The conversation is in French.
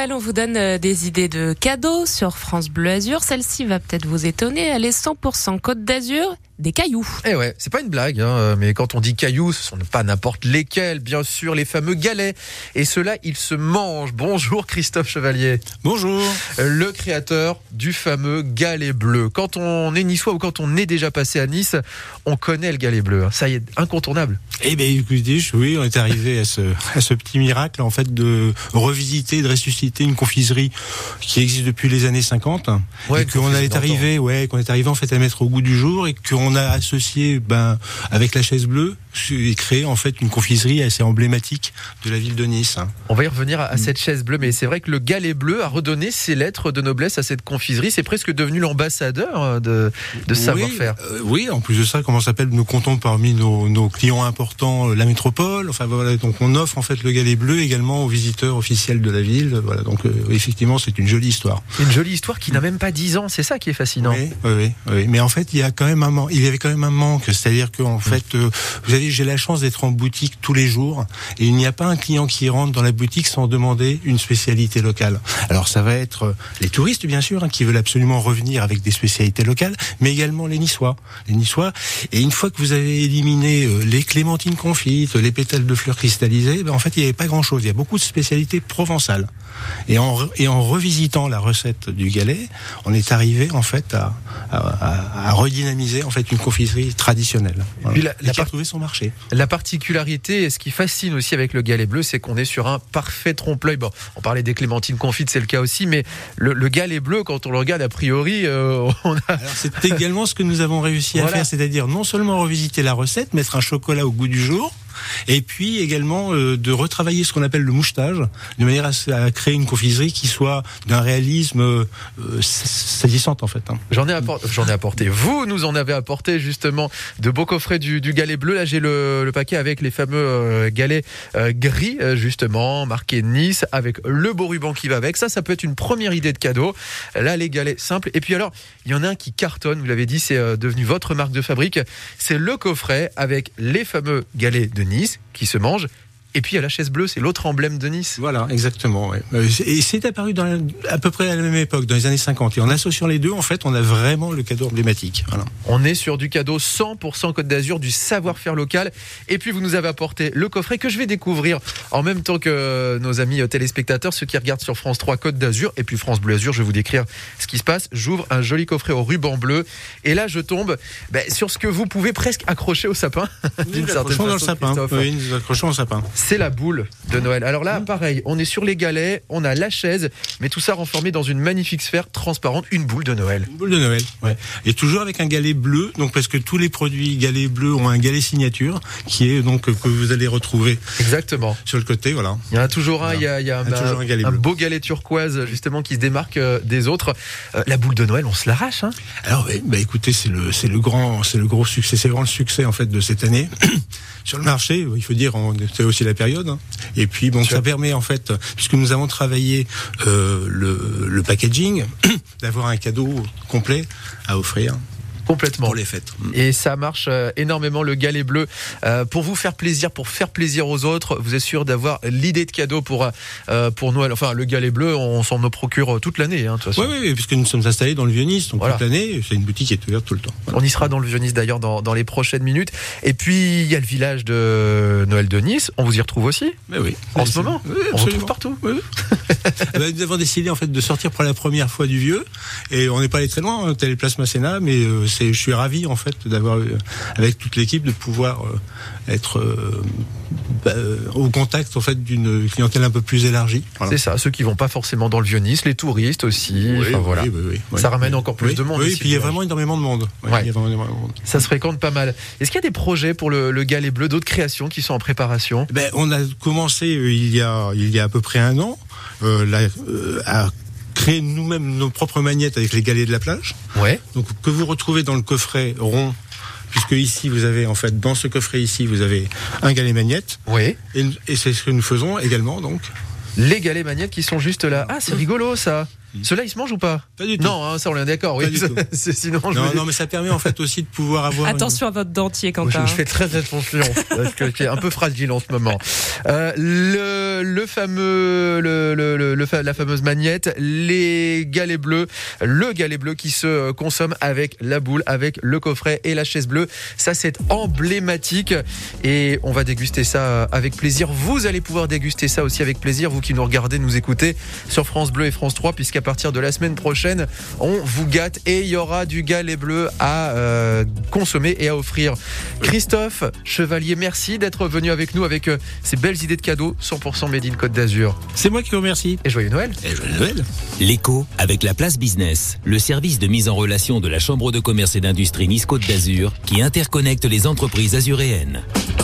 Noël, on vous donne euh, des idées de cadeaux sur France Bleu Azur. Celle-ci va peut-être vous étonner. Elle est 100% Côte d'Azur des cailloux. Eh ouais, c'est pas une blague, hein, mais quand on dit cailloux, ce sont pas n'importe lesquels, bien sûr, les fameux galets. Et cela, ils se mangent. Bonjour Christophe Chevalier. Bonjour. Le créateur du fameux galet bleu. Quand on est niçois ou quand on est déjà passé à Nice, on connaît le galet bleu. Hein. Ça y est, incontournable. Eh bien, écoutez, oui, on est arrivé à ce, à ce petit miracle, en fait, de revisiter, de ressusciter une confiserie qui existe depuis les années 50. Ouais, et qu'on est arrivé, ouais, qu'on est arrivé, en fait, à mettre au goût du jour et qu'on on a associé ben, avec la chaise bleue créé en fait une confiserie assez emblématique de la ville de Nice. On va y revenir à cette chaise bleue, mais c'est vrai que le galet bleu a redonné ses lettres de noblesse à cette confiserie. C'est presque devenu l'ambassadeur euh, de, de savoir-faire. Euh, oui, en plus de ça, comment s'appelle Nous comptons parmi nos, clients importants euh, la métropole. Enfin voilà, donc on offre en fait le galet bleu également aux visiteurs officiels de la ville. Voilà, donc effectivement, c'est une jolie histoire. Une jolie histoire qui n'a même pas 10 ans. C'est ça qui est fascinant. Oui, oui, oui, Mais en fait, il y a quand même un il y avait quand même un manque, c'est-à-dire qu'en mm. fait, vous savez, j'ai la chance d'être en boutique tous les jours et il n'y a pas un client qui rentre dans la boutique sans demander une spécialité locale. Alors ça va être euh, les touristes bien sûr hein, qui veulent absolument revenir avec des spécialités locales, mais également les Niçois, les Niçois. Et une fois que vous avez éliminé euh, les clémentines confites, les pétales de fleurs cristallisées, ben en fait il n'y avait pas grand-chose. Il y a beaucoup de spécialités provençales. Et en, et en revisitant la recette du galet, on est arrivé en fait à, à, à redynamiser en fait une confiserie traditionnelle. Puis la, qui a trouvé son marché. La particularité et ce qui fascine aussi avec le galet bleu, c'est qu'on est sur un parfait trompe-l'œil. Bon, on parlait des clémentines confites, c'est le cas aussi, mais le, le, galet bleu, quand on le regarde a priori, euh, on a. c'est également ce que nous avons réussi à faire, c'est-à-dire non seulement revisiter la recette, mettre un chocolat au goût du jour, et puis également euh, de retravailler ce qu'on appelle le mouchetage, de manière à, créer une confiserie qui soit d'un réalisme euh, saisissant en fait. Hein. J'en ai, j'en ai apporté. Vous nous en avez apporté justement de beaux coffrets du, du galet bleu. Là j'ai le, le, paquet avec les fameux euh, galets gris justement, marqué Nice, avec le beau ruban qui va avec. Ça, ça peut être une première idée de cadeau. Là les galets simples. Et puis alors, il y en a un qui cartonne, vous l'avez dit, c'est devenu votre marque de fabrique. C'est le coffret avec les fameux galets de Nice qui se mange et puis il y a la chaise bleue, c'est l'autre emblème de Nice. Voilà, exactement. Euh, et c'est apparu dans à peu près à la même époque, dans les années 50. Et en associant les deux, en fait, on a vraiment le cadeau emblématique. On est sur du cadeau 100% Côte d'Azur, du savoir-faire local. Et puis vous nous avez apporté le coffret que je vais découvrir en même temps que nos amis téléspectateurs, ceux qui regardent sur France 3 Côte d'Azur et puis France Bleu Azur. Je vais vous décrire ce qui se passe. J'ouvre un joli coffret au ruban bleu et là je tombe ben, sur ce que vous pouvez presque accrocher au sapin. D'une certaine façon, dans le sapin. Oui, nous accrochons au sapin c'est la boule de Noël. Alors là, pareil, on est sur les galets, on a la chaise, mais tout ça renformé dans une magnifique sphère transparente, une boule de Noël. Une boule de Noël, ouais. Et toujours avec un galet bleu, donc parce que tous les produits galets bleus ont un galet signature, qui est donc que vous allez retrouver. Exactement. Sur le côté, voilà. Il y en a toujours un, il y a, un, beau galet turquoise justement qui se démarque euh, des autres. Euh, la boule de Noël, on se l'arrache. Hein Alors, bah, écoutez, c'est le, c'est le grand, c'est le gros succès, c'est vraiment le succès en fait de cette année sur le marché. Il faut dire, c'est aussi la période. Hein. Et puis bon, ça permet en fait, puisque nous avons travaillé euh, le, le packaging, d'avoir un cadeau complet à offrir Complètement. Pour les fêtes. Et ça marche euh, énormément le galet bleu. Euh, pour vous faire plaisir, pour faire plaisir aux autres, vous êtes sûr d'avoir l'idée de cadeau pour, euh, pour Noël. Enfin, le galet bleu, on s'en procure toute l'année, hein. Oui, oui, puisque nous sommes installés dans le Vieux-Nice, donc toute l'année, c'est une boutique qui est ouverte tout le temps. On y sera dans le Vieux-Nice d'ailleurs dans, dans, les prochaines minutes. Et puis, il y a le village de Noël de Nice. On vous y retrouve aussi Mais oui. En ce moment oui, On retrouve partout. Eh ben, nous avons décidé en fait de sortir pour la première fois du Vieux. Et on n'est pas allé très loin, on est place Masséna, mais je suis ravi en fait d'avoir avec toute l'équipe de pouvoir euh, être euh, bah, au contact en fait d'une clientèle un peu plus élargie. C'est ça, ceux qui vont pas forcément dans le Vieux-Nice, les touristes aussi. voilà. ça ramène encore plus de monde. Oui, puis il y a vraiment énormément de monde. Ça se fréquente pas mal. Est-ce qu'il y a des projets pour le, le Galet Bleu, d'autres créations qui sont en préparation? Ben, On a commencé euh, il y a, il y a à peu près un an là, à créer nous-mêmes nos propres magnettes avec les galets de la plage. Ouais. Donc que vous retrouvez dans le coffret rond puisque ici vous avez en fait dans ce coffret ici vous avez un galet magnette. Oui. Et, c'est ce que nous faisons également donc. Les galets magnettes qui sont juste là. Ah, c'est rigolo ça. Cela, il se mange ou pas? Pas du tout. Non, hein, ça on est d'accord. Oui, sinon je Non, mais ça permet en fait aussi de pouvoir avoir. une- Attention à votre dentier, Je, Quentin. je fais très attention parce que c'est un peu fragile en ce moment. Euh, le, le fameux, le, le- le- le fa- la fameuse magnette, les galets bleus, le galet bleu qui se euh, consomme avec la boule, avec le coffret et la chaise bleue. Ça, c'est emblématique et on va déguster ça euh, avec plaisir. Vous allez pouvoir déguster ça aussi avec plaisir, vous qui nous regardez, nous écoutez sur France Bleu et France 3, puisqu'à partir de la semaine prochaine, on vous gâte et il y aura du galet bleu à euh, consommer et à offrir. Christophe Chevalier, merci d'être venu avec nous avec euh, ces belles idées de cadeaux 100% Made in Côte d'Azur. C'est moi qui vous remercie. Et joyeux Noël Et joyeux Noël. L'écho avec la place business, le service de mise en relation de la Chambre de commerce et d'industrie Nice Côte d'Azur qui interconnecte les entreprises azuréennes.